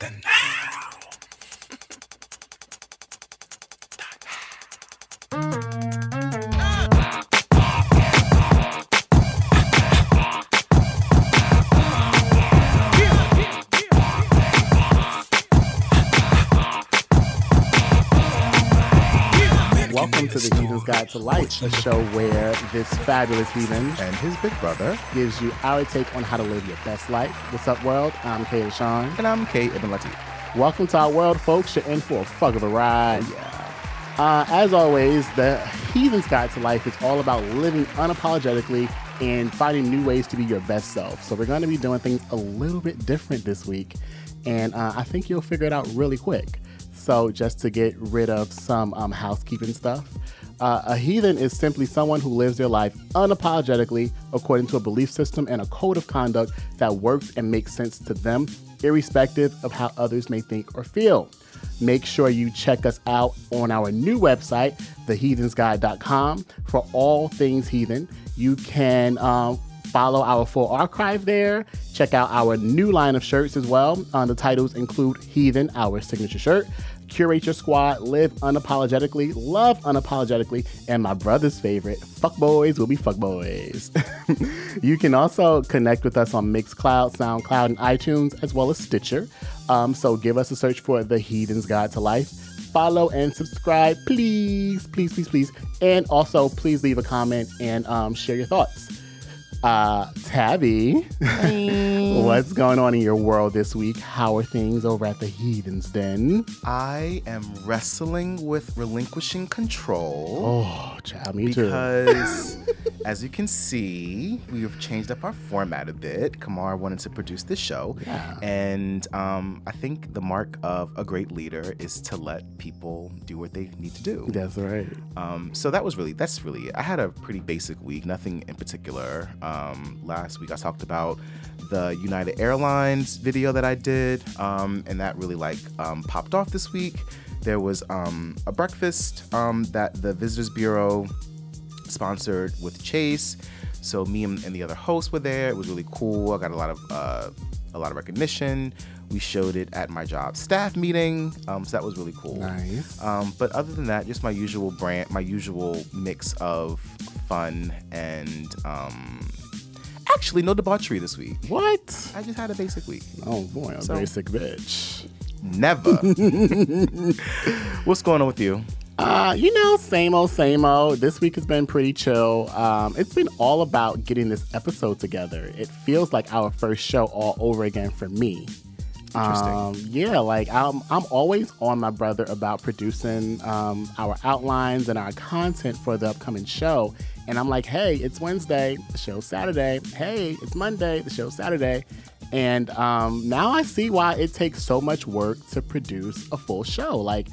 heathen. To Life, a show where this fabulous heathen and his big brother. gives you our take on how to live your best life. What's up, world? I'm Kay Sean. And I'm Kay Ibn Latif. Welcome to our world, folks. You're in for a fuck of a ride. Uh, as always, the Heathen's Guide to Life is all about living unapologetically and finding new ways to be your best self. So we're going to be doing things a little bit different this week, and uh, I think you'll figure it out really quick. So just to get rid of some um, housekeeping stuff, uh, a heathen is simply someone who lives their life unapologetically according to a belief system and a code of conduct that works and makes sense to them, irrespective of how others may think or feel. Make sure you check us out on our new website, theheathensguide.com, for all things heathen. You can um, follow our full archive there. Check out our new line of shirts as well. Uh, the titles include Heathen, our signature shirt, Curate Your Squad, Live Unapologetically, Love Unapologetically, and my brother's favorite, Fuck Boys will be Fuck Boys. you can also connect with us on Mixcloud, SoundCloud, and iTunes, as well as Stitcher. Um, so give us a search for The Heathen's Guide to Life. Follow and subscribe, please, please, please, please. And also, please leave a comment and um, share your thoughts. Uh, Tabby, what's going on in your world this week? How are things over at the Heathen's Den? I am wrestling with relinquishing control. Oh, child, me too. Because, as you can see, we have changed up our format a bit. Kamar wanted to produce this show. Yeah. And um, I think the mark of a great leader is to let people do what they need to do. That's right. Um, so that was really, that's really it. I had a pretty basic week, nothing in particular. Um, last week I talked about the United Airlines video that I did, um, and that really like um, popped off this week. There was um, a breakfast um, that the Visitors Bureau sponsored with Chase. So me and, and the other hosts were there. It was really cool. I got a lot of uh, a lot of recognition. We showed it at my job staff meeting, um, so that was really cool. Nice. Um, but other than that, just my usual brand, my usual mix of fun and um, actually no debauchery this week. What? I just had a basic week. Oh boy, a So- basic bitch. Never. What's going on with you? Uh, you know, same old, same old. This week has been pretty chill. Um, it's been all about getting this episode together. It feels like our first show all over again for me. Interesting. Um, yeah, like I'm, I'm always on my brother about producing um, our outlines and our content for the upcoming show. And I'm like, hey, it's Wednesday, the show's Saturday. Hey, it's Monday, the show's Saturday. And um, now I see why it takes so much work to produce a full show. Like,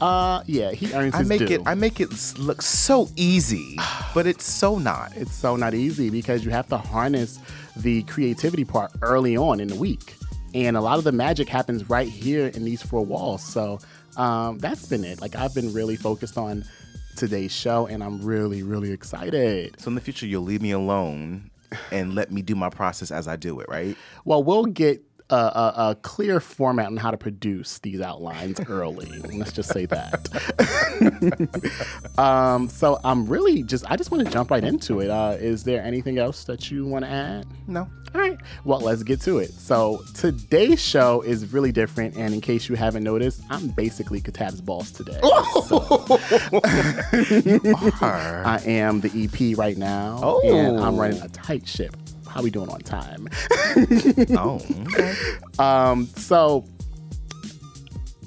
uh, yeah, he earns I his make due. it. I make it look so easy, but it's so not. it's so not easy because you have to harness the creativity part early on in the week. And a lot of the magic happens right here in these four walls. So um, that's been it. Like, I've been really focused on today's show, and I'm really, really excited. So in the future, you'll leave me alone and let me do my process as I do it, right? Well, we'll get a, a, a clear format on how to produce these outlines early. Let's just say that. um, so I'm really just, I just want to jump right into it. Uh, is there anything else that you want to add? No. All right. Well, let's get to it. So today's show is really different, and in case you haven't noticed, I'm basically Katab's boss today. Arr. I am the EP right now, Oh. and I'm running a tight ship. How we doing on time? oh. Okay. Um, so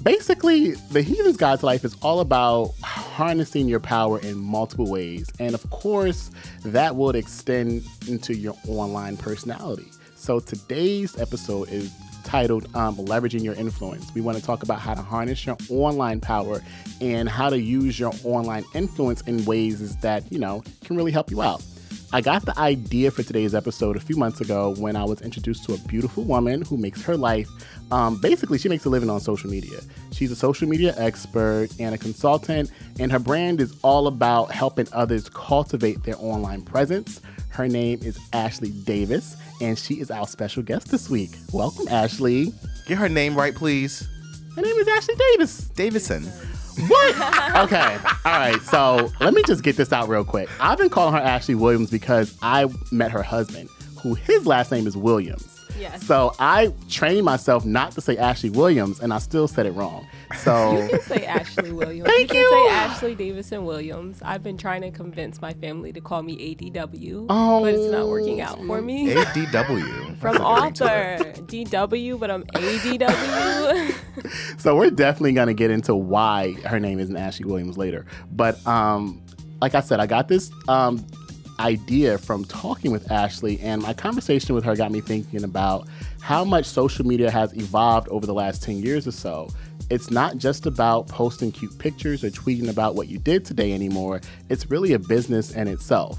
basically, the Heathen's Guide to Life is all about harnessing your power in multiple ways. And of course, that would extend into your online personality. So today's episode is titled um, Leveraging Your Influence. We want to talk about how to harness your online power and how to use your online influence in ways that, you know, can really help you out. I got the idea for today's episode a few months ago when I was introduced to a beautiful woman who makes her life. Um, basically, she makes a living on social media. She's a social media expert and a consultant, and her brand is all about helping others cultivate their online presence. Her name is Ashley Davis, and she is our special guest this week. Welcome, Ashley. Get her name right, please. Her name is Ashley Davis. Davison. What? okay. All right. So let me just get this out real quick. I've been calling her Ashley Williams because I met her husband, who his last name is Williams. Yes. So I trained myself not to say Ashley Williams, and I still said it wrong. So You can say Ashley Williams. Thank you you. can say Ashley Davison Williams. I've been trying to convince my family to call me ADW, Oh. but it's not working out for me. ADW. From author DW, but I'm ADW. so we're definitely gonna get into why her name isn't Ashley Williams later. But um, like I said, I got this um, idea from talking with Ashley, and my conversation with her got me thinking about how much social media has evolved over the last 10 years or so. It's not just about posting cute pictures or tweeting about what you did today anymore. It's really a business in itself.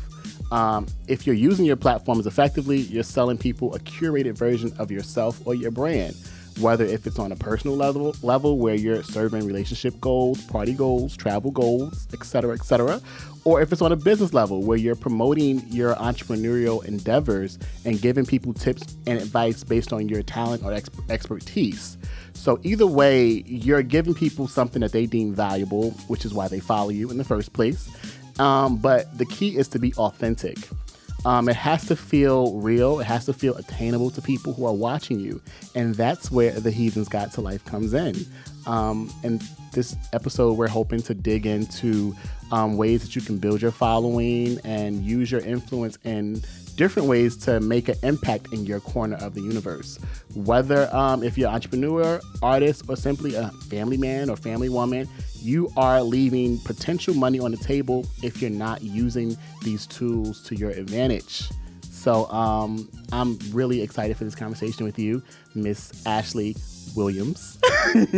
Um, if you're using your platforms effectively, you're selling people a curated version of yourself or your brand. Whether if it's on a personal level, level where you're serving relationship goals, party goals, travel goals, etc., etc., or if it's on a business level where you're promoting your entrepreneurial endeavors and giving people tips and advice based on your talent or ex- expertise. So either way, you're giving people something that they deem valuable, which is why they follow you in the first place. Um, but the key is to be authentic. Um, it has to feel real. It has to feel attainable to people who are watching you, and that's where the Heathen's Guide to Life comes in. Um, and this episode, we're hoping to dig into um, ways that you can build your following and use your influence in different ways to make an impact in your corner of the universe. Whether um, if you're an entrepreneur, artist, or simply a family man or family woman, you are leaving potential money on the table if you're not using these tools to your advantage. So um, I'm really excited for this conversation with you, Miss Ashley Williams. Thank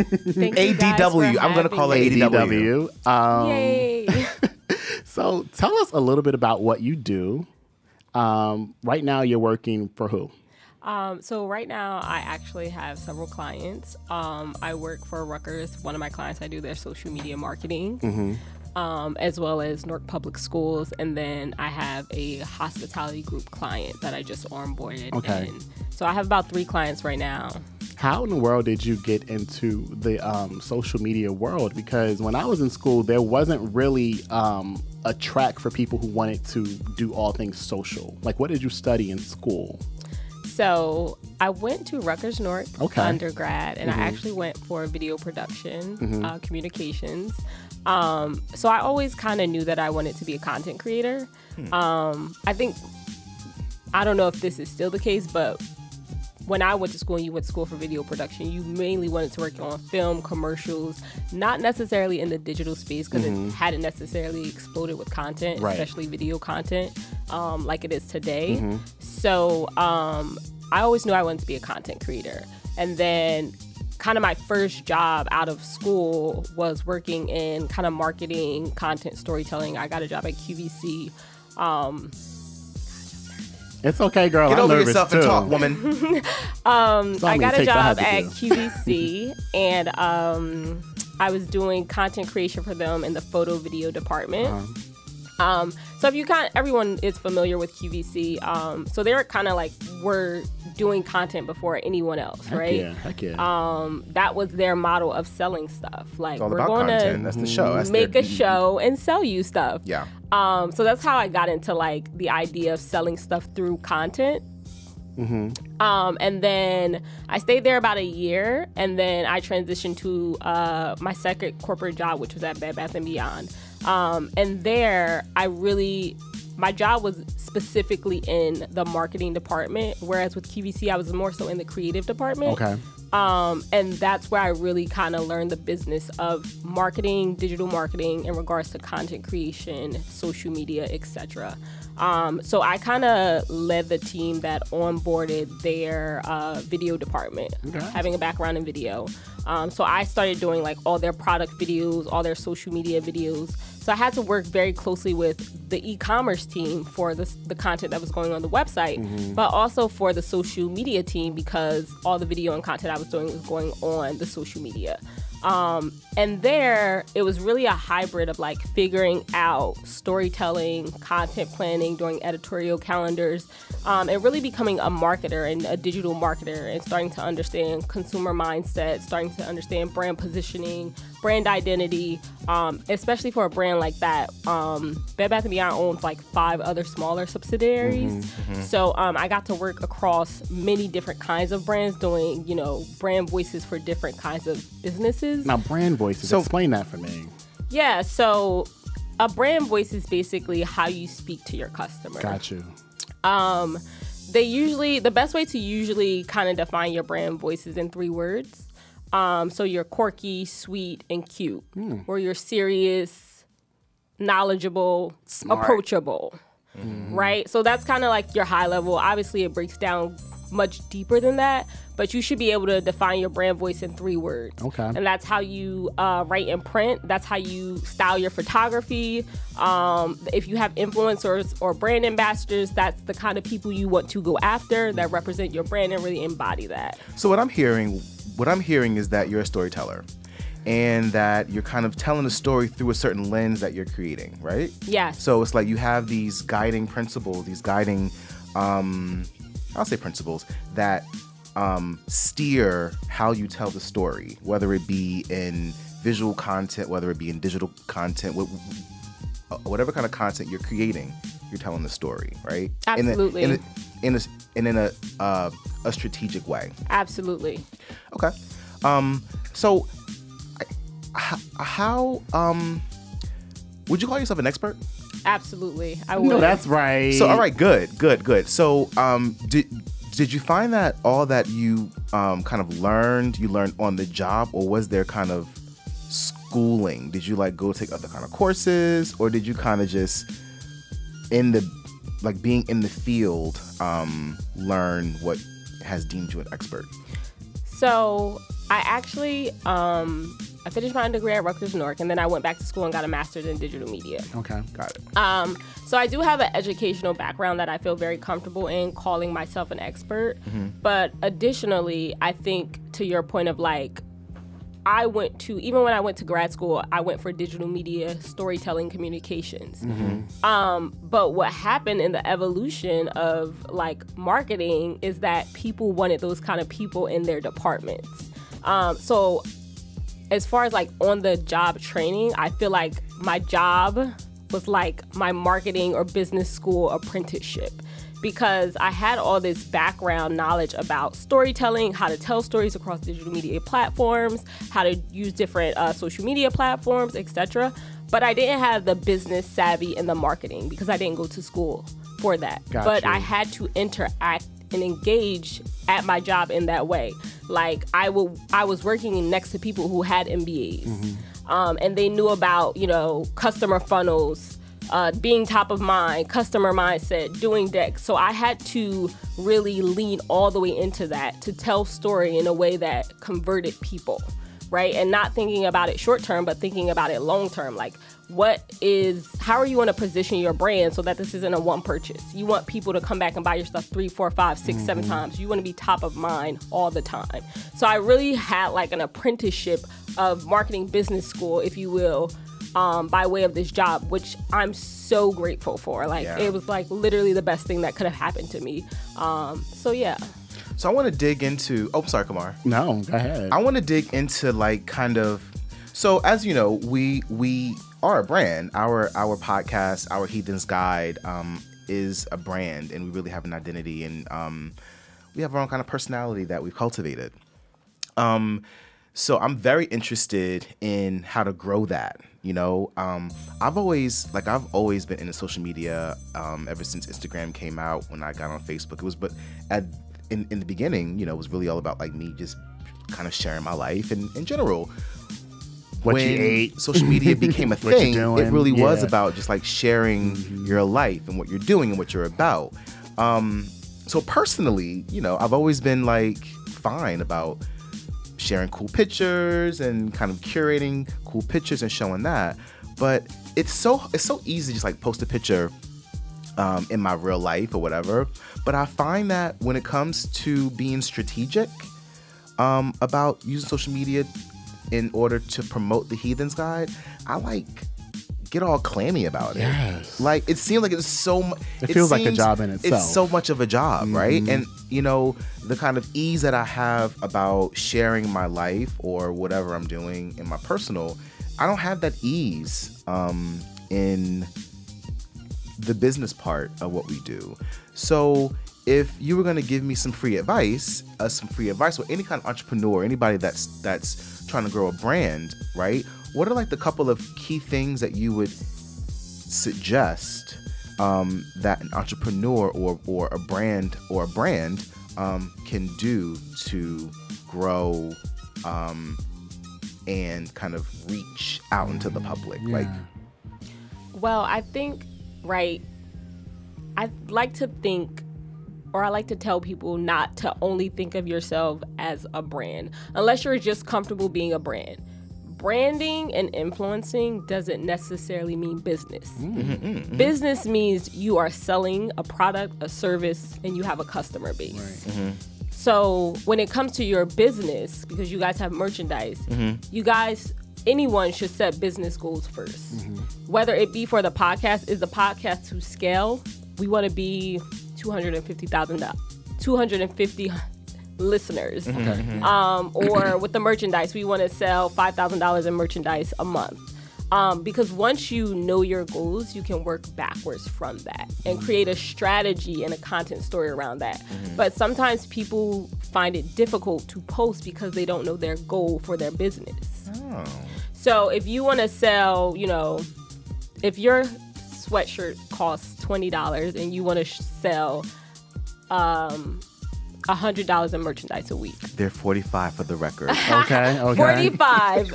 you guys for ADW. I'm gonna call it ADW. ADW. Um, Yay. So tell us a little bit about what you do. Um, right now, you're working for who? Um, so right now, I actually have several clients. Um, I work for Rutgers. One of my clients, I do their social media marketing, Mm-hmm. um, as well as Newark Public Schools, and then I have a hospitality group client that I just onboarded. Okay. in. So I have about three clients right now. How in the world did you get into the um, social media world? Because when I was in school, there wasn't really um, a track for people who wanted to do all things social. Like, what did you study in school? So I went to Rutgers Newark Okay. undergrad, and I actually went for video production, uh, communications. Um, so I always kind of knew that I wanted to be a content creator. Um, I think I don't know if this is still the case, but when I went to school and you went to school for video production, you mainly wanted to work on film, commercials, not necessarily in the digital space because it hadn't necessarily exploded with content, Right. especially video content, um, like it is today. So um, I always knew I wanted to be a content creator. And then kind of my first job out of school was working in kind of marketing, content storytelling. I got a job at QVC. Um, It's okay, girl. Get I'm over yourself too. and talk, woman. Um, I got a takes I had job at? QVC, and um, I was doing content creation for them in the photo video department. Uh-huh. Um, so if you kind, everyone is familiar with QVC. Um, so they're kind of like we're doing content before anyone else, Heck right? yeah, heck yeah. Um, that was their model of selling stuff. Like It's all we're going content. That's the show. That's to make their- a show and sell you stuff. Yeah. Um, so that's how I got into like the idea of selling stuff through content. Um, and then I stayed there about a year, and then I transitioned to uh, my second corporate job, which was at Bed Bath and Beyond. Um, and there, I really my job was specifically in the marketing department, whereas with QVC, I was more so in the creative department. okay. Um, and that's where I really kind of learned the business of marketing, digital marketing in regards to content creation, social media, etc. Um, so I kind of led the team that onboarded their uh, video department, Okay. having a background in video. Um, so I started doing like all their product videos, all their social media videos. So I had to work very closely with the e-commerce team for the, the content that was going on the website, mm-hmm. but also for the social media team because all the video and content I was doing was going on the social media. Um, and there, it was really a hybrid of like figuring out storytelling, content planning, doing editorial calendars, um, and really becoming a marketer and a digital marketer and starting to understand consumer mindset, starting to understand brand positioning, brand identity, um, especially for a brand like that. Um, Bed Bath & Beyond owns like five other smaller subsidiaries. Mm-hmm, mm-hmm. So um, I got to work across many different kinds of brands doing, you know, brand voices for different kinds of businesses. Now, brand voices, so, explain that for me. Yeah, so a brand voice is basically how you speak to your customer. Got you. Um, they usually, the best way to usually kind of define your brand voice is in three words. Um, so you're quirky, sweet, and cute, mm. or you're serious, knowledgeable, Smart. approachable. Mm-hmm. Right? So that's kind of like your high level. Obviously, it breaks down much deeper than that, but you should be able to define your brand voice in three words. Okay. And that's how you uh, write and print. That's how you style your photography. Um, if you have influencers or brand ambassadors, that's the kind of people you want to go after that represent your brand and really embody that. So, what I'm hearing what I'm hearing is that you're a storyteller and that you're kind of telling a story through a certain lens that you're creating, right? Yeah. So it's like you have these guiding principles, these guiding, um, I'll say principles that um, steer how you tell the story, whether it be in visual content, whether it be in digital content, whatever kind of content you're creating, you're telling the story, right? Absolutely. In a, in a, in a, and in a uh, a strategic way. Absolutely. Okay. Um, so, how um, would you call yourself an expert? Absolutely, I would. No, that's right. So, all right, good, good, good. So, um, did did you find that all that you um, kind of learned, you learned on the job, or was there kind of schooling? Did you like go take other kind of courses, or did you kind of just in the like being in the field um, learn what has deemed you an expert? So I actually um, I finished my undergrad at Rutgers Newark, and then I went back to school and got a master's in digital media. Okay, got it. Um, so I do have an educational background that I feel very comfortable in calling myself an expert. Mm-hmm. But additionally, I think to your point of like I went to even when I went to grad school, I went for digital media, storytelling, communications. Mm-hmm. Um, but what happened in the evolution of like marketing is that people wanted those kind of people in their departments. Um, so as far as like on the job training, I feel like my job was like my marketing or business school apprenticeship because I had all this background knowledge about storytelling, how to tell stories across digital media platforms, how to use different uh, social media platforms, etc. But I didn't have the business savvy and the marketing because I didn't go to school for that. Got but you. I had to interact and engage at my job in that way. Like I will, I was working next to people who had MBAs, mm-hmm. um, and they knew about you know customer funnels uh, being top of mind, customer mindset, doing decks. So I had to really lean all the way into that to tell story in a way that converted people, right? And not thinking about it short term, but thinking about it long term. Like, what is, how are you going to position your brand so that this isn't a one purchase? You want people to come back and buy your stuff three, four, five, six, mm-hmm. seven times. You want to be top of mind all the time. So I really had like an apprenticeship of marketing business school, if you will, um, by way of this job, which I'm so grateful for. Like yeah. it was like literally the best thing that could have happened to me. Um, so yeah. So I want to dig into. Oh, sorry, Kamar. No, go ahead. I want to dig into like kind of. So as you know, we we are a brand. Our our podcast, our Heathens Guide, um, is a brand, and we really have an identity, and um, we have our own kind of personality that we've cultivated. Um, so I'm very interested in how to grow that. You know, um, I've always like I've always been into social media um, ever since Instagram came out. When I got on Facebook, it was but at in, in the beginning, you know, it was really all about like me just kind of sharing my life and in general. What when you ate, social media became a thing. It really yeah. was about just like sharing mm-hmm. your life and what you're doing and what you're about. Um, so personally, you know, I've always been like fine about sharing cool pictures and kind of curating cool pictures and showing that. but it's so it's so easy to just like post a picture um, in my real life or whatever. But I find that when it comes to being strategic um, about using social media in order to promote the Heathens Guide, I like get all clammy about it. Yes. Like it seems like it's so much. It feels like a job in itself. It's so much of a job, right? And you know the kind of ease that I have about sharing my life or whatever I'm doing in my personal, I don't have that ease um, in the business part of what we do. So if you were going to give me some free advice, uh, some free advice, or any kind of entrepreneur, anybody that's that's trying to grow a brand, right? What are like the couple of key things that you would suggest um, that an entrepreneur or or a brand or a brand um, can do to grow um, and kind of reach out into the public? Like, Well, I think, right, I like to think, or I like to tell people not to only think of yourself as a brand, unless you're just comfortable being a brand. Branding and influencing doesn't necessarily mean business. Mm. Mm-hmm, mm-hmm, mm-hmm. Business means you are selling a product, a service, and you have a customer base. So when it comes to your business, because you guys have merchandise, you guys, anyone should set business goals 1st Whether it be for the podcast, is the podcast to scale? We want to be two hundred and fifty thousand, two hundred and fifty listeners. Um, or with the merchandise, we want to sell five thousand dollars in merchandise a month. Um, because once you know your goals, you can work backwards from that and create a strategy and a content story around that. But sometimes people find it difficult to post because they don't know their goal for their business. oh, So if you want to sell, you know, if your sweatshirt costs twenty dollars and you want to sh- sell um hundred dollars in merchandise a week, they're 45 for the record. Okay, okay. 45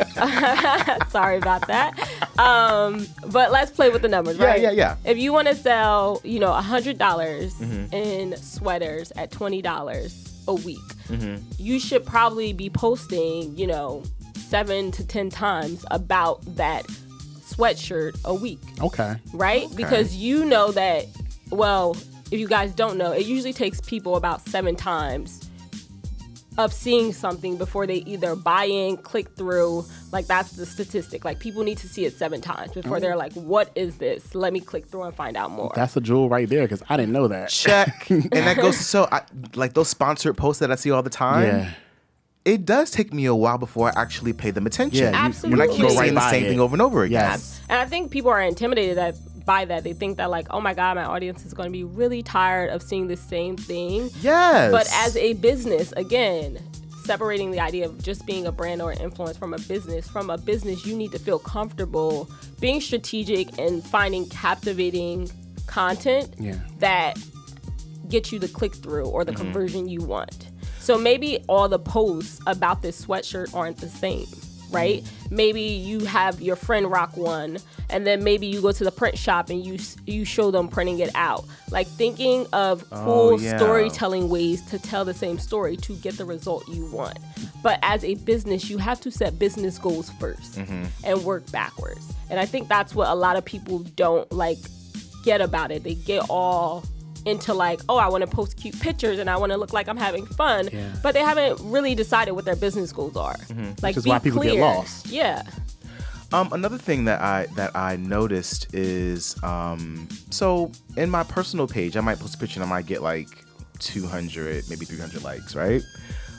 sorry about that um but let's play with the numbers right? Yeah, right yeah, yeah. if you want to sell you know $100 Mm-hmm. in sweaters at $20 a week Mm-hmm. you should probably be posting you know seven to ten times about that sweatshirt a week Okay. right? Because you know that, well, if you guys don't know, it usually takes people about seven times of seeing something before they either buy in, click through. Like that's the statistic. Like people need to see it seven times before they're oh. like, "What is this? Let me click through and find out more." That's a jewel right there because I didn't know that. Check. and that goes so I, like those sponsored posts that I see all the time. Yeah. It does take me a while before I actually pay them attention. Yeah, Absolutely. When I keep Go seeing right the same it. thing over and over again. Yes. And I think people are intimidated that by that. They think that like, "Oh my god, my audience is going to be really tired of seeing the same thing." Yes. But as a business, again, separating the idea of just being a brand or an influence from a business, from a business, you need to feel comfortable being strategic and finding captivating content Yeah. that gets you the click through or the mm-hmm. conversion you want. So maybe all the posts about this sweatshirt aren't the same, right? Maybe you have your friend rock one and then maybe you go to the print shop and you you show them printing it out. Like thinking of oh, cool Oh, yeah. storytelling ways to tell the same story to get the result you want. But as a business, you have to set business goals 1st mm-hmm. and work backwards. And I think that's what a lot of people don't like get about it. They get all into like, oh, I want to post cute pictures and I want to look like I'm having fun, Yeah. but they haven't really decided what their business goals are. Like, Which is why people get lost. Yeah. Um, another thing that I that I noticed is um, so in my personal page, I might post a picture and I might get like 200, maybe 300 likes, right?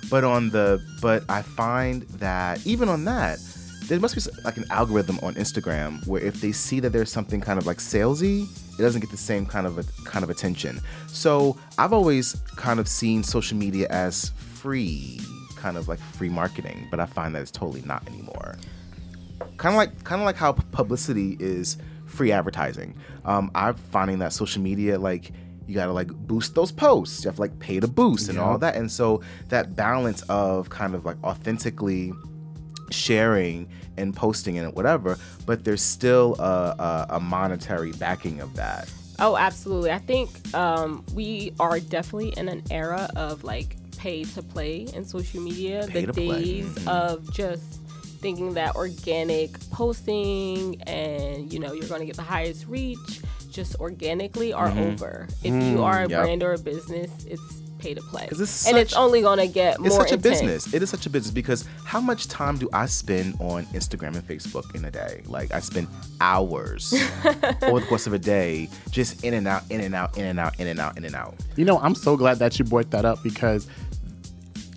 But on the but I find that even on that, there must be like an algorithm on Instagram where if they see that there's something kind of like salesy, it doesn't get the same kind of a, kind of attention. So I've always kind of seen social media as free, kind of like free marketing, but I find that it's totally not anymore kind of like kind of like how publicity is free advertising. Um, I'm finding that social media like you gotta like boost those posts. You have to like pay to boost and all that. And so that balance of kind of like authentically sharing and posting and whatever, but there's still a, a, a monetary backing of that. Oh, absolutely. I think um, we are definitely in an era of like pay to play in social media. Pay the days Mhm. of just thinking that organic posting and you know you're going to get the highest reach just organically are Mm-hmm. over. If you are a Yep. brand or a business, it's pay to play. it's and it's only going to get more. It's more such a business. It is such a business because how much time do I spend on Instagram and Facebook in a day? Like I spend hours over the course of a day just in and out, in and out, in and out, in and out, in and out. You know, I'm so glad that you brought that up because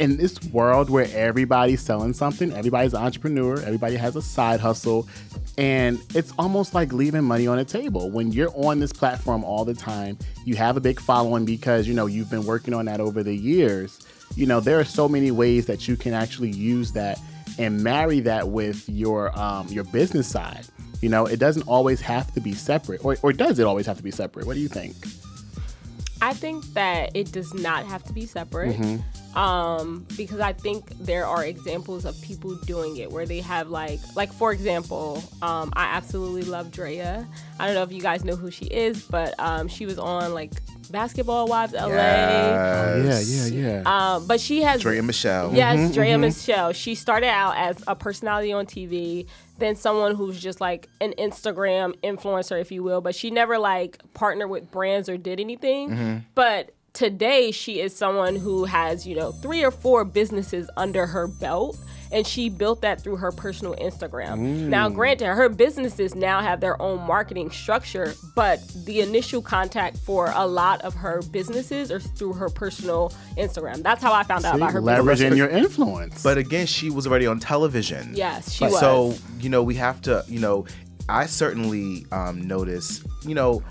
in this world where everybody's selling something, everybody's an entrepreneur, everybody has a side hustle, and it's almost like leaving money on the table. When you're on this platform all the time, you have a big following because, you know, you've been working on that over the years. You know, there are so many ways that you can actually use that and marry that with your um, your business side. You know, it doesn't always have to be separate, or, or does it always have to be separate? What do you think? I think that it does not have to be separate. Um, because I think there are examples of people doing it where they have like like for example, um, I absolutely love Draya. I don't know if you guys know who she is, but um, she was on like Basketball Wives LA. Yeah, Yes. yeah, yeah. Um, but she has Dre and Michelle. Yes, Draya Michele. She started out as a personality on TV, then someone who's just like an Instagram influencer, if you will. But she never like partnered with brands or did anything. Mm-hmm. But today she is someone who has, you know, three or four businesses under her belt. And she built that through her personal Instagram. Now, granted, her businesses now have their own marketing structure, but the initial contact for a lot of her businesses are through her personal Instagram. That's how I found out See, about her leveraging your influence. But again, she was already on television. Yes, she was. So you know, we have to. You know, I certainly um, notice. You know,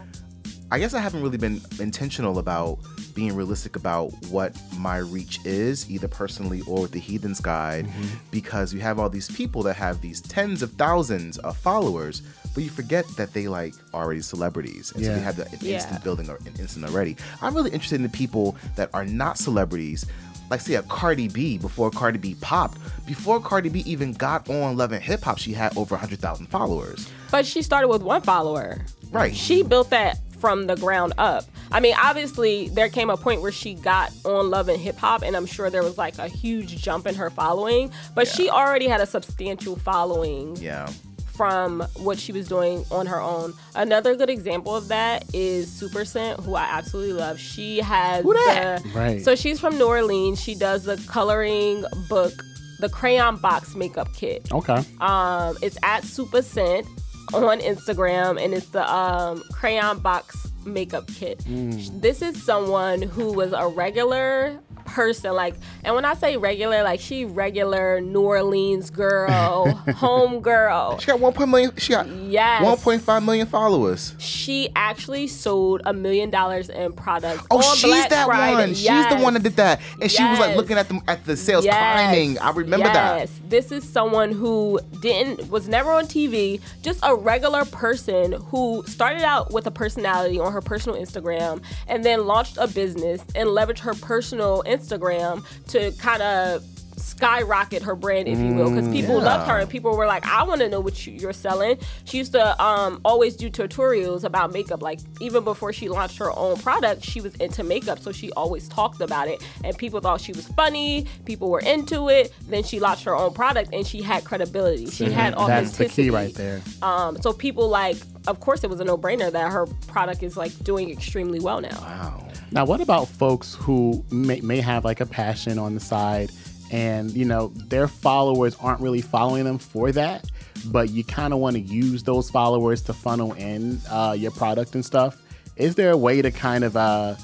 I guess I haven't really been intentional about being realistic about what my reach is, either personally or with the Heathens Guide, mm-hmm. because you have all these people that have these tens of thousands of followers, but you forget that they like already celebrities, and so Yeah. they have the an Yeah. instant building or an instant already. I'm really interested in the people that are not celebrities. Like say a Cardi B before Cardi B popped. Before Cardi B even got on Love and Hip Hop, she had over 100,000 followers. But she started with one follower. Right. She built that from the ground up. I mean, obviously, there came a point where she got on Love and Hip Hop, and I'm sure there was like a huge jump in her following. But she already had a substantial following Yeah. from what she was doing on her own. Another good example of that is Supa Cent, who I absolutely love. She has who that? the Right. so she's from New Orleans. She does the coloring book, the crayon box makeup kit. okay. Um, it's at Supa Cent on Instagram, and it's the um, crayon box makeup kit. This is someone who was a regular person, like, and when I say regular, like she regular New Orleans girl, home girl. She got 1. Million, she got Yes. 1.5 million followers. She actually sold a million dollars in products. Oh, she's Black that Friday. one. She's the one that did that. And she was like looking at the at the sales Yes. climbing. I remember that. This is someone who didn't was never on TV, just a regular person who started out with a personality on her personal Instagram and then launched a business and leveraged her personal Instagram to kind of skyrocket her brand if you will because people Mm, yeah. loved her and people were like i want to know what you, you're selling she used to um, always do tutorials about makeup like even before she launched her own product she was into makeup so she always talked about it and people thought she was funny people were into it then she launched her own product and she had credibility she had Mm-hmm. That's the key right there. um, so people like of course it was a no-brainer that her product is like doing extremely well now Wow. Now, what about folks who may, may have like a passion on the side and, you know, their followers aren't really following them for that, but you kind of want to use those followers to funnel in uh, your product and stuff? Is there a way to kind of uh,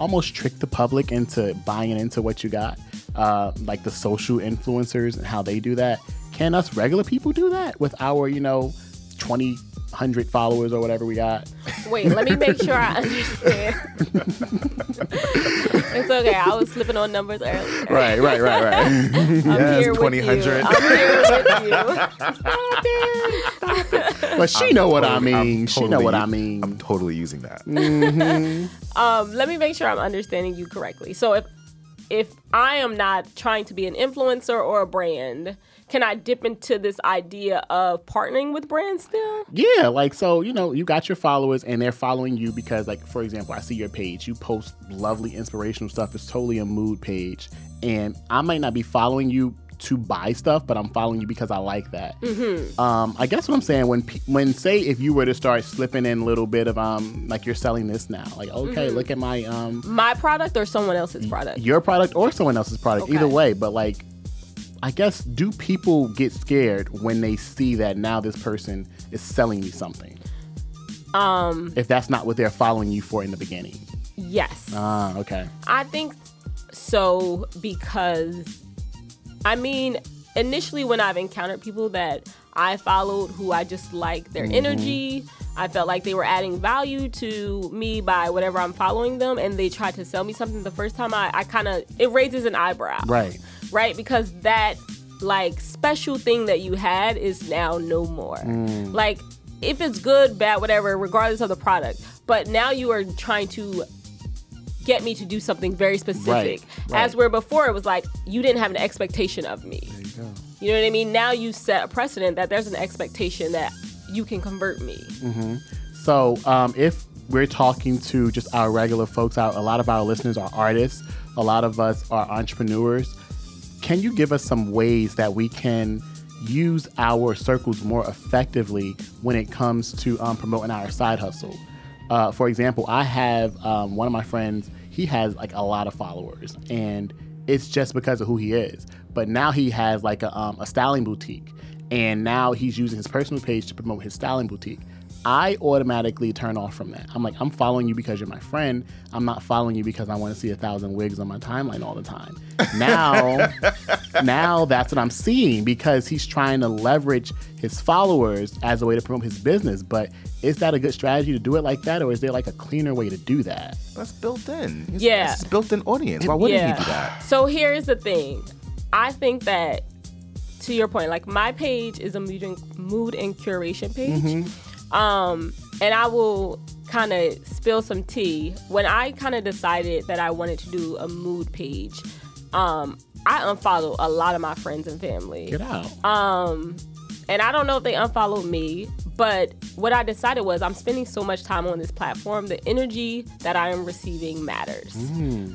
almost trick the public into buying into what you got? Uh, like the social influencers and how they do that. Can us regular people do that with our, you know, 20, 100 followers or whatever we got? Wait, let me make sure I understand. it's okay. I was slipping on numbers earlier. Right, right, right, right. I'm Yes, here with 2000. you. I'm here with you. but she know what I mean. I'm she know what I mean. I'm totally using that. Um, let me make sure I'm understanding you correctly. So if if I am not trying to be an influencer or a brand, can I dip into this idea of partnering with brands still? Yeah, like so, you know, you got your followers and they're following you because like for example, I see your page, you post lovely inspirational stuff. It's totally a mood page. And I might not be following you to buy stuff, but I'm following you because I like that. Mm-hmm. Um, I guess what I'm saying when when say if you were to start slipping in a little bit of um like you're selling this now, like okay, Mm-hmm. look at my um My product or someone else's product? your product or someone else's product, Okay. either way. But like, I guess do people get scared when they see that now this person is selling me something? Um, If that's not what they're following you for in the beginning. yes. Ah, okay. I think so because I mean, initially when I've encountered people that I followed who I just like their energy, I felt like they were adding value to me by whatever I'm following them and they tried to sell me something the first time I, I kind of it raises an eyebrow. Right. Right? Because that like special thing that you had is now no more. Like if it's good, bad, whatever, regardless of the product. But now you are trying to get me to do something very specific. Right, right. As where before it was like you didn't have an expectation of me. There you go. You know what I mean? Now you set a precedent that there's an expectation that you can convert me. So, um, if we're talking to just our regular folks out, a lot of our listeners are artists, a lot of us are entrepreneurs. Can you give us some ways that we can use our circles more effectively when it comes to um, promoting our side hustle? Uh, for example, I have um, one of my friends, he has like a lot of followers, and it's just because of who he is. But now he has like a, um, a styling boutique, and now he's using his personal page to promote his styling boutique. I automatically turn off from that. I'm like, I'm following you because you're my friend. I'm not following you because I want to see a thousand wigs on my timeline all the time. Now, now that's what I'm seeing because he's trying to leverage his followers as a way to promote his business. But is that a good strategy to do it like that, or is there like a cleaner way to do that? That's built in. He's- Yeah. It's built in audience. Why wouldn't yeah. he do that? So here's the thing. I think that to your point, like my page is a mood and, mood and curation page. Mm-hmm. Um, and I will kind of spill some tea. When I kind of decided that I wanted to do a mood page, um, I unfollowed a lot of my friends and family. Get out. Um, and I don't know if they unfollowed me, but what I decided was I'm spending so much time on this platform. The energy that I am receiving matters.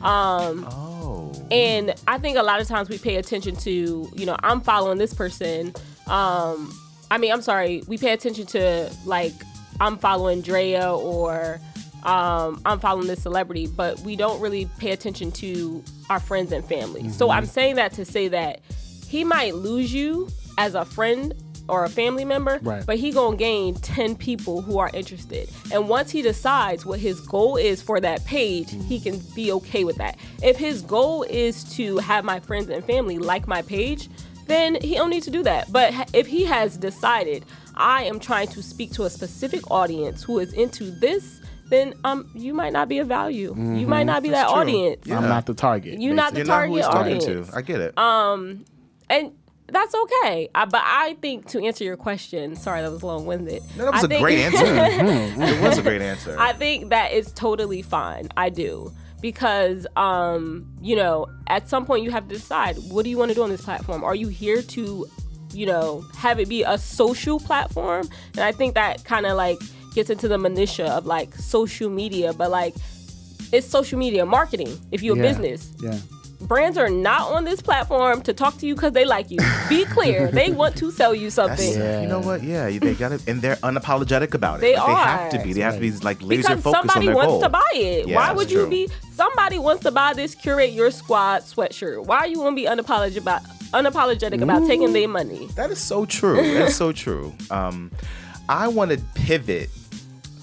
Um, Oh. and I think a lot of times we pay attention to, you know, I'm following this person. Um, I mean, I'm sorry, we pay attention to like I'm following Draya or um, I'm following this celebrity, but we don't really pay attention to our friends and family. So I'm saying that to say that he might lose you as a friend or a family member, Right. but he gonna gain 10 people who are interested. And once he decides what his goal is for that page, he can be okay with that. If his goal is to have my friends and family like my page, then he don't need to do that. But if he has decided I am trying to speak to a specific audience who is into this, then um you might not be of value. You might not be that true. audience. Yeah. I'm not the target. You're not the You're target audience. to. I get it. Um, and that's okay. I, but I think to answer your question, sorry that was long winded. No, that was a great answer. it was a great answer. I think that is totally fine. I do. Because um, you know, at some point you have to decide what do you want to do on this platform? Are you here to, you know, have it be a social platform? And I think that kind of like gets into the minutia of like social media, but like it's social media marketing if you're a business Yeah. Brands are not on this platform to talk to you because they like you. Be clear, they want to sell you something. Yeah. You know what? Yeah, they got it, and they're unapologetic about it. They Like, They have to be. They have to be like laser Because focused on somebody their wants goal. to buy it. Yeah, Why would you true. be? Somebody wants to buy this curate your squad sweatshirt. Why you gonna be unapologetic about unapologetic about taking their money? That is so true. That's so true. Um, I want to pivot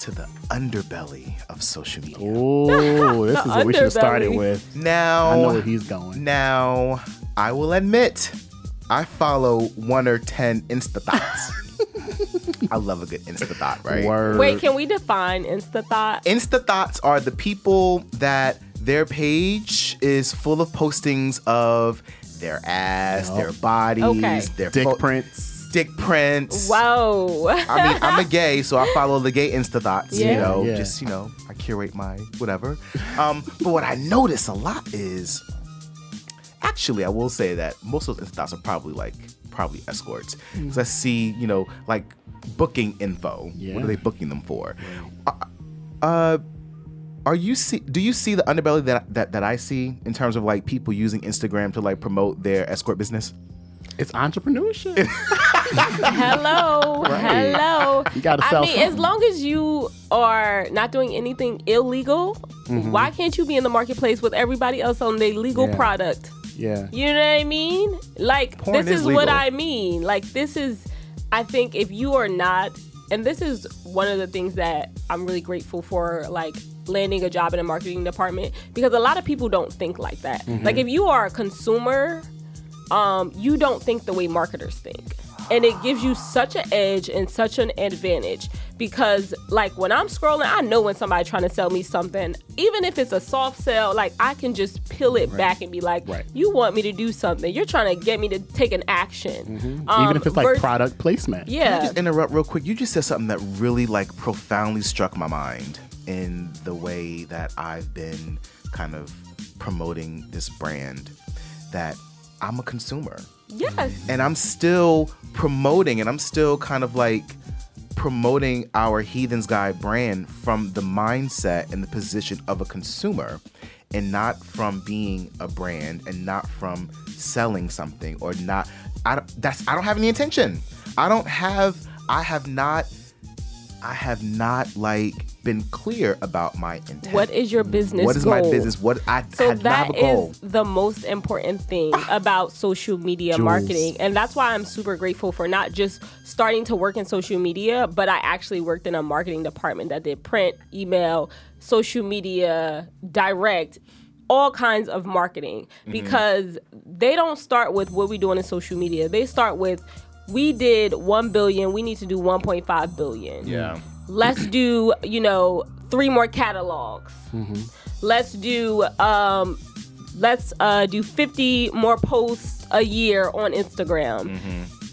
to the underbelly of social media. Oh, this is what we should have started with. Now, I know where he's going. Now, I will admit, I follow one or ten Insta thots. I love a good Insta thot, right? Word. Wait, can we define Insta thot? Insta thots are the people that their page is full of postings of their ass, Yup. their bodies, Okay. their Dick pho- prints. Dick prints. Whoa. I mean, I'm a gay, so I follow the gay Insta thots. Yeah. You know, Yeah. just you know, I curate my whatever. Um, but what I notice a lot is, actually, I will say that most of those Insta thots are probably like probably escorts, because I see you know like booking info. Yeah. What are they booking them for? Uh, uh, are you see? Do you see the underbelly that that that I see in terms of like people using Instagram to like promote their escort business? It's entrepreneurship. hello, Right. hello. You gotta I sell mean, as long as you are not doing anything illegal, why can't you be in the marketplace with everybody else on their legal Mm-hmm. Yeah. product? yeah. You know what I mean? Like Porn this is is, what. I mean. Like this is I think if you are not and this is one of the things that I'm really grateful for like landing a job in a marketing department because a lot of people don't think like that. Mm-hmm. Like if you are a consumer, um you don't think the way marketers think. And it gives you such an edge and such an advantage because like when I'm scrolling, I know when somebody's trying to sell me something, even if it's a soft sell, like I can just peel it back and be like, Right. you want me to do something. You're trying to get me to take an action. Um, Even if it's like vers- product placement. Can I Yeah. just interrupt real quick? You just said something that really like profoundly struck my mind in the way that I've been kind of promoting this brand that I'm a consumer Yes. and I'm still promoting and I'm still kind of like promoting our Heathen's Guide brand from the mindset and the position of a consumer and not from being a brand and not from selling something or not I don't that's I don't have any intention. I don't have I have not I have not like been clear about my intent. What is your business What is my business? What I So had not that a goal. is the most important thing ah! about social media Jules. marketing. And that's why I'm super grateful for not just starting to work in social media, but I actually worked in a marketing department that did print, email, social media, direct, all kinds of marketing mm-hmm. because they don't start with what we're doing in social media. They start with we did 1 billion, we need to do 1.5 billion yeah. Let's do you know three more catalogs. Let's do um let's uh do 50 more posts a year on instagram.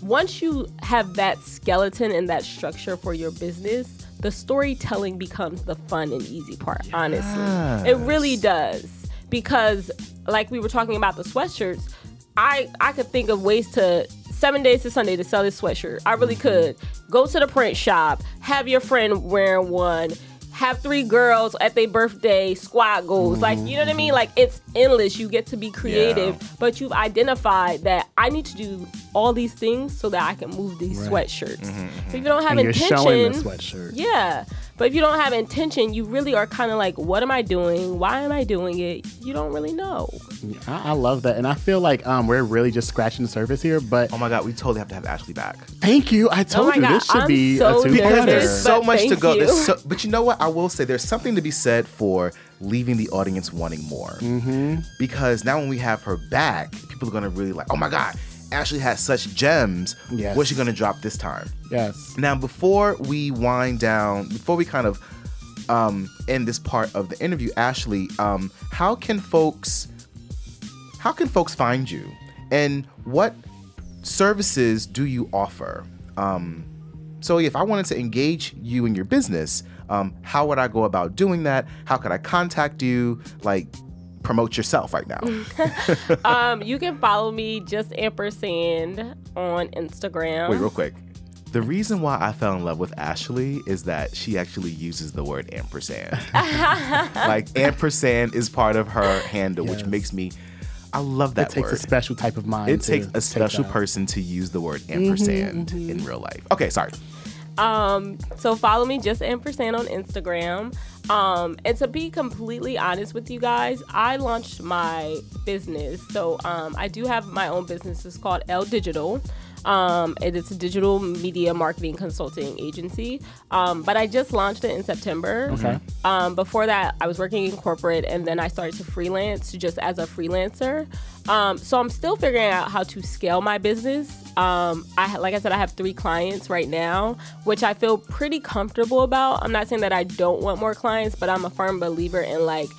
Once you have that skeleton and that structure for your business the storytelling becomes the fun and easy part honestly. It really does. Because like we were talking about the sweatshirts i i could think of ways to seven days to sunday to sell this sweatshirt. I really mm-hmm. could. Go to the print shop. Have your friend wearing one. Have three girls at their birthday squad goals. Like you know what i mean? Mm-hmm. Like it's endless. You get to be creative but you've identified that i need to do all these things so that i can move these sweatshirts. Mm-hmm, if you don't have And you're intention showing the sweatshirt. yeah. But if you don't have intention, you really are kind of like, what am I doing? Why am I doing it? You don't really know. I, I love that. And I feel like um, we're really just scratching the surface here. But Oh my god, we totally have to have Ashley back. thank you. I told Oh you God, this should I'm be so a two because there's so much to go. you. So, but you know what? I will say there's something to be said for leaving the audience wanting more. Mm-hmm. Because now when we have her back, people are gonna really like, oh my god, Ashley has such gems. Yes. What's she gonna drop this time? Yes. Now, before we wind down, before we kind of um, end this part of the interview, Ashley, um, how can folks, how can folks find you, and what services do you offer? Um, so, if I wanted to engage you in your business, um, how would I go about doing that? How could I contact you? Like, promote yourself right now. um, you can follow me just ampersand on Instagram. Wait, real quick. The reason why I fell in love with Ashley is that she actually uses the word ampersand. like ampersand is part of her handle, which makes me. I love that It takes word. a special type of mind. it to takes a special that. person to use the word ampersand in real life. Okay, sorry. Um, so follow me just ampersand on Instagram. Um, and to be completely honest with you guys, I launched my business. So um, I do have my own business. It's called L Digital. Um, it's a digital media marketing consulting agency. Um, but I just launched it in September. Okay. Um, before that, I was working in corporate, and then I started to freelance just as a freelancer. Um, so I'm still figuring out how to scale my business. Um, I like I said, I have three clients right now, which I feel pretty comfortable about. I'm not saying that I don't want more clients, but I'm a firm believer in like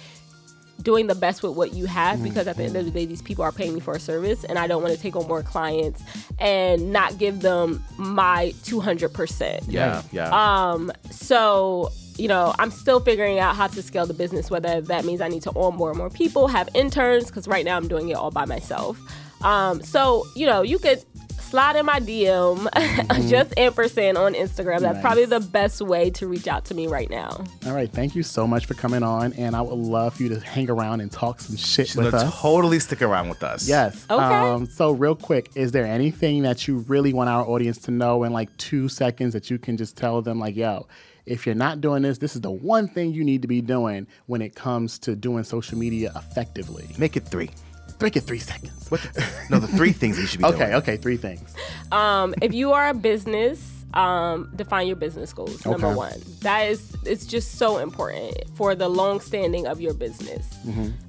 doing the best with what you have because at the end of the day these people are paying me for a service and I don't want to take on more clients and not give them my 200%. Yeah, yeah. Um, so you know, I'm still figuring out how to scale the business, whether that means I need to onboard more and more people, have interns, because right now I'm doing it all by myself. Um, so, you know, you could slide in my DM, just ampersand on Instagram. That's Mm-hmm. Nice. probably the best way to reach out to me right now. All right, thank you so much for coming on, and I would love for you to hang around and talk some shit She's with us. totally stick around with us. Yes. Okay. Um, so, real quick, is there anything that you really want our audience to know in like two seconds that you can just tell them, like, yo, if you're not doing this, this is the one thing you need to be doing when it comes to doing social media effectively? Make it three. Make it three seconds. What? The, no, the three things you should be doing. Okay, okay, three things. Um, if you are a business, um, define your business goals. Number Okay. one, that is it's just so important for the long standing of your business.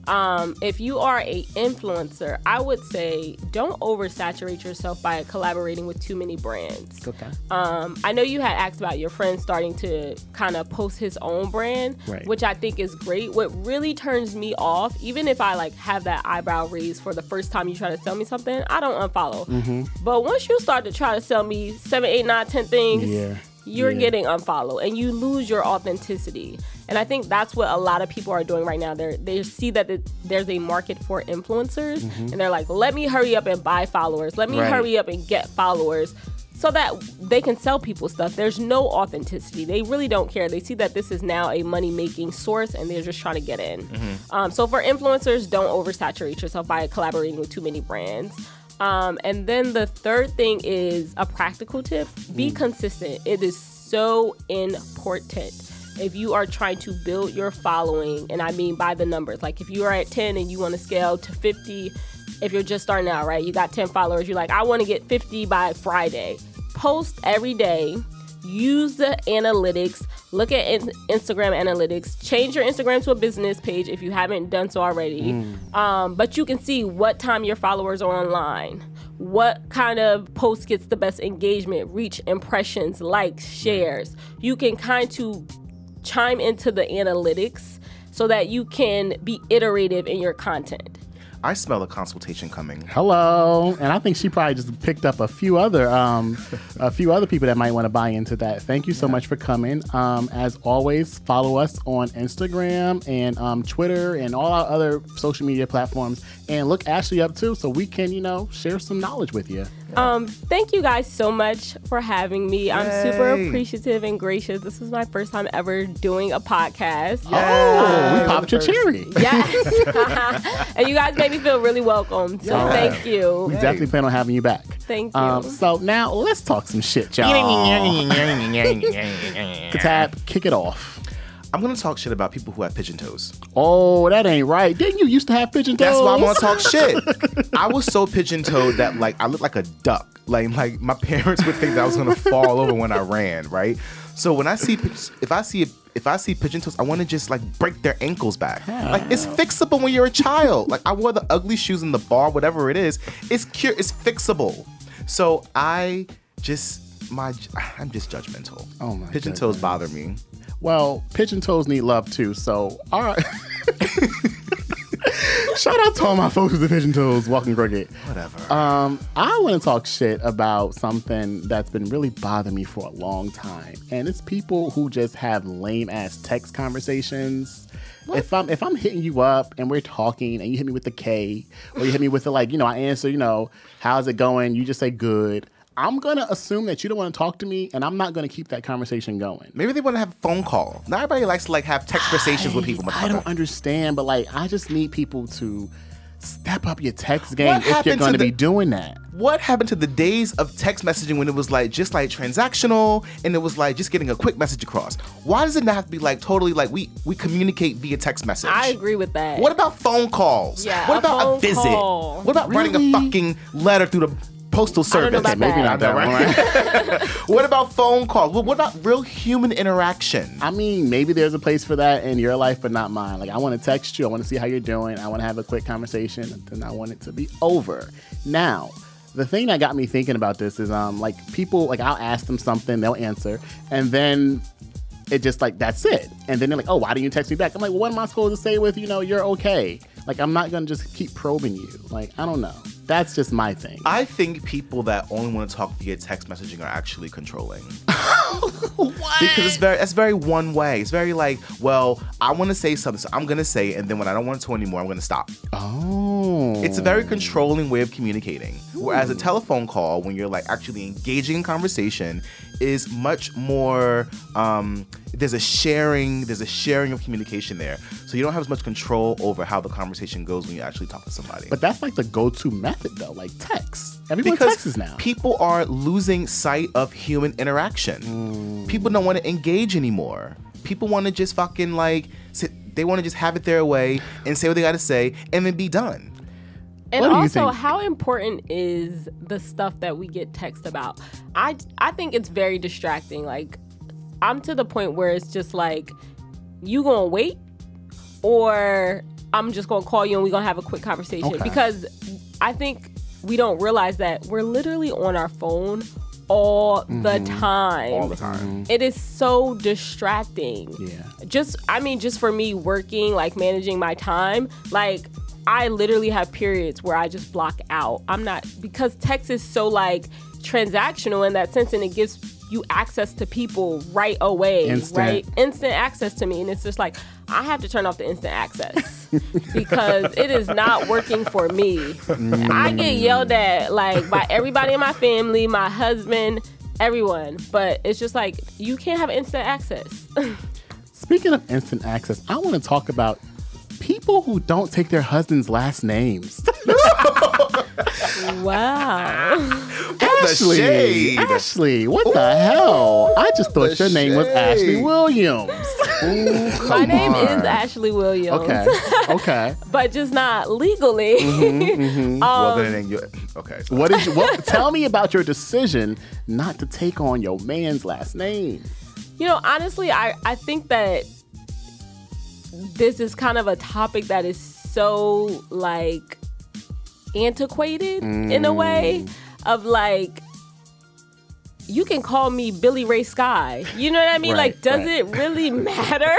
Um, if you are a influencer, I would say don't oversaturate yourself by collaborating with too many brands. Okay. Um, I know you had asked about your friend starting to kind of post his own brand, Right. which I think is great. What really turns me off, even if I like have that eyebrow raised for the first time you try to sell me something, I don't unfollow. Mm-hmm. But once you start to try to sell me seven, eight, nine, ten things, Yeah. You're Yeah. getting unfollowed and you lose your authenticity. And I think that's what a lot of people are doing right now. They they see that it, there's a market for influencers, and they're like, "Let me hurry up and buy followers. Let me Mm-hmm. Right. hurry up and get followers." So that they can sell people stuff. There's no authenticity. They really don't care. They see that this is now a money making source and they're just trying to get in. Um, so for influencers, don't oversaturate yourself by collaborating with too many brands. Um, and then the third thing is a practical tip be consistent. It is so important. If you are trying to build your following, and I mean by the numbers, like if you are at 10 and you want to scale to 50, if you're just starting out, right? You got 10 followers, you're like, I want to get 50 by Friday. Post every day, use the analytics, look at in- Instagram analytics, change your Instagram to a business page if you haven't done so already. Um, but you can see what time your followers are online. What kind of post gets the best engagement, reach, impressions, likes, shares. You can kind of chime into the analytics so that you can be iterative in your content. I smell a consultation coming. Hello, and I think she probably just picked up a few other, um, a few other people that might want to buy into that. Thank you so much for coming. Um, as always, follow us on Instagram and um, Twitter and all our other social media platforms, and look Ashley up too, so we can, you know, share some knowledge with you. Um, thank you guys so much for having me. I'm super appreciative and gracious. This was my first time ever doing a podcast. Oh, we popped your cherry. Yes. and you guys made me feel really welcome. So Yeah. thank you. We definitely plan on having you back. Thank you. Um, so now let's talk some shit, y'all. Katab, kick it off. I'm gonna talk shit about people who have pigeon toes. Oh, that ain't right. Didn't you used to have pigeon toes? That's why I'm gonna talk shit. I was so pigeon toed that like I looked like a duck. Like like my parents would think that I was gonna fall over when I ran. Right. So when I see if I see if I see pigeon toes, I want to just like break their ankles back. Like it's fixable when you're a child. Like I wore the ugly shoes in the bar, whatever it is. It's cure. It's fixable. So I just my I'm just judgmental. Oh my Pigeon goodness. toes bother me. Well, pigeon toes need love too. So, all right. Shout out to all my folks with the pigeon toes walking crooked. Whatever. Um, I want to talk shit about something that's been really bothering me for a long time, and it's people who just have lame ass text conversations. If I'm if I'm hitting you up and we're talking and you hit me with the K or you hit me with the like, you know, I answer, you know, how's it going? You just say good. I'm gonna assume that you don't want to talk to me, and I'm not gonna keep that conversation going. Maybe they want to have a phone call. Not everybody likes to like have text conversations with people. I don't understand, but like, I just need people to step up your text game What if you're happened to going to the- be doing that. What happened to the days of text messaging when it was like just like transactional and it was like just getting a quick message across? Why does it not have to be like totally like we we communicate via text message? I agree with that. What about phone calls? Yeah, what a about a, visit? call. What about writing a fucking letter through the postal don't know service? about Maybe not that. that one. right? what about phone calls? Well, what about real human interaction? I mean, maybe there's a place for that in your life, but not mine. Like, I want to text you. I want to see how you're doing. I want to have a quick conversation, and then I want it to be over. Now, the thing that got me thinking about this is, um, like people, like I'll ask them something, they'll answer, and then it just like that's it. And then they're like, "Oh, why didn't you text me back?" I'm like, well, "What am I supposed to say with you know you're okay?" Like, I'm not gonna just keep probing you. Like, I don't know. That's just my thing. I think people that only want to talk via text messaging are actually controlling. Why? Because it's very it's very one way. It's very like, well, I want to say something, so I'm gonna say it, and then when I don't want to anymore, I'm gonna stop. oh, It's a very controlling way of communicating. Whereas a telephone call, when you're like actually engaging in conversation, is much more. Um, there's a sharing. There's a sharing of communication there, so you don't have as much control over how the conversation goes when you actually talk to somebody. But that's like the go-to method, though, like text. Everyone because texts now. people are losing sight of human interaction. People don't want to engage anymore. People want to just fucking like sit. They want to just have it their way and say what they got to say and then be done. And What do you also, think? how important is the stuff that we get text about? I I think it's very distracting. Like, I'm to the point where it's just like, you gonna wait, or I'm just gonna call you and we're gonna have a quick conversation. Okay. Because I think we don't realize that we're literally on our phone all the mm-hmm. time. All the time. Mm-hmm. It is so distracting yeah. just I mean just for me working like managing my time like I literally have periods where I just block out. I'm not because text is so like transactional in that sense and it gives you access to people right away, Instant. right? Instant access to me and it's just like I have to turn off the instant access because it is not working for me. I get mm. yelled at like by everybody in my family, my husband, everyone, but it's just like you can't have instant access. Speaking of instant access, I want to talk about people who don't take their husband's last names. Wow. the Ashley. Ashley, what the hell? I just thought the your name was Ashley shade. Williams. My name is. Ashley Williams. Okay, okay. but just not legally. well, Um, then you okay. so- What is your, what? Tell me about your decision not to take on your man's last name. you know, honestly, I, I think that this is kind of a topic that is so like antiquated in a way of like you can call me Billy Ray Sky. You know what I mean? Right, like, does right. it really matter?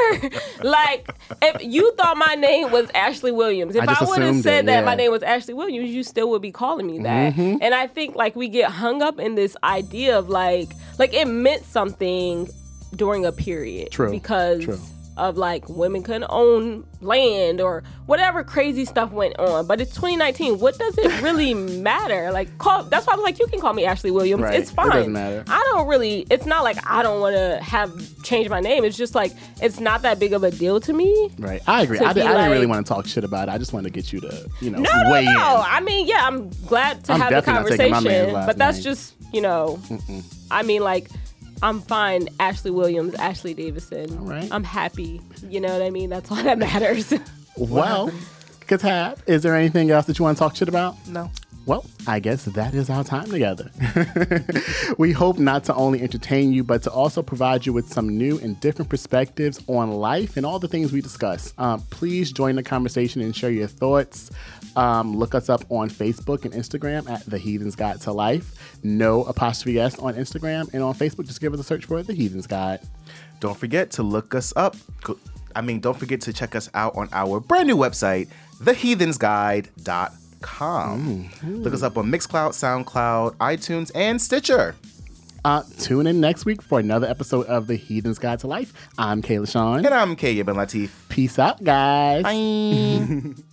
like, if you thought my name was Ashley Williams, if I I, would have said it, that my name was Ashley Williams, you still would be calling me that. Mm-hmm. And I think like we get hung up in this idea of like, like it meant something during a period. True, Because true. Of like women couldn't own land or whatever crazy stuff went on. But it's 2019. What does it really matter? Like, call. That's why I was like, you can call me Ashley Williams. Right. It's It fine. doesn't matter. I don't really. It's not like I don't want to have change my name. It's just like it's not that big of a deal to me. Right, I agree. I, did, didn't really want to talk shit about it. I just wanted to get you to, you know, No, no, weigh no. in. I mean, yeah, I'm glad to I'm have the definitely not taking my man's conversation, last but that's name. just you know. I mean, like. I'm fine, Ashley Williams, Ashley Davison. All right. I'm happy. You know what I mean? That's all that matters. Well, Katab, is there anything else that you want to talk shit about? no. Well, I guess that is our time together. we hope not to only entertain you, but to also provide you with some new and different perspectives on life and all the things we discuss. Um, please join the conversation and share your thoughts. Um, look us up on Facebook and Instagram at The Heathen's Guide to Life. No apostrophe S on Instagram and on Facebook. Just give us a search for The Heathen's Guide. Don't forget to look us up. I mean, don't forget to check us out on our brand new website, theheathensguide.com. Look us up on Mixcloud, SoundCloud, iTunes, and Stitcher. Uh, tune in next week for another episode of The Heathen's Guide to Life. I'm Kayla Sean. And I'm Kay Ben Latif. Peace out, guys. Bye.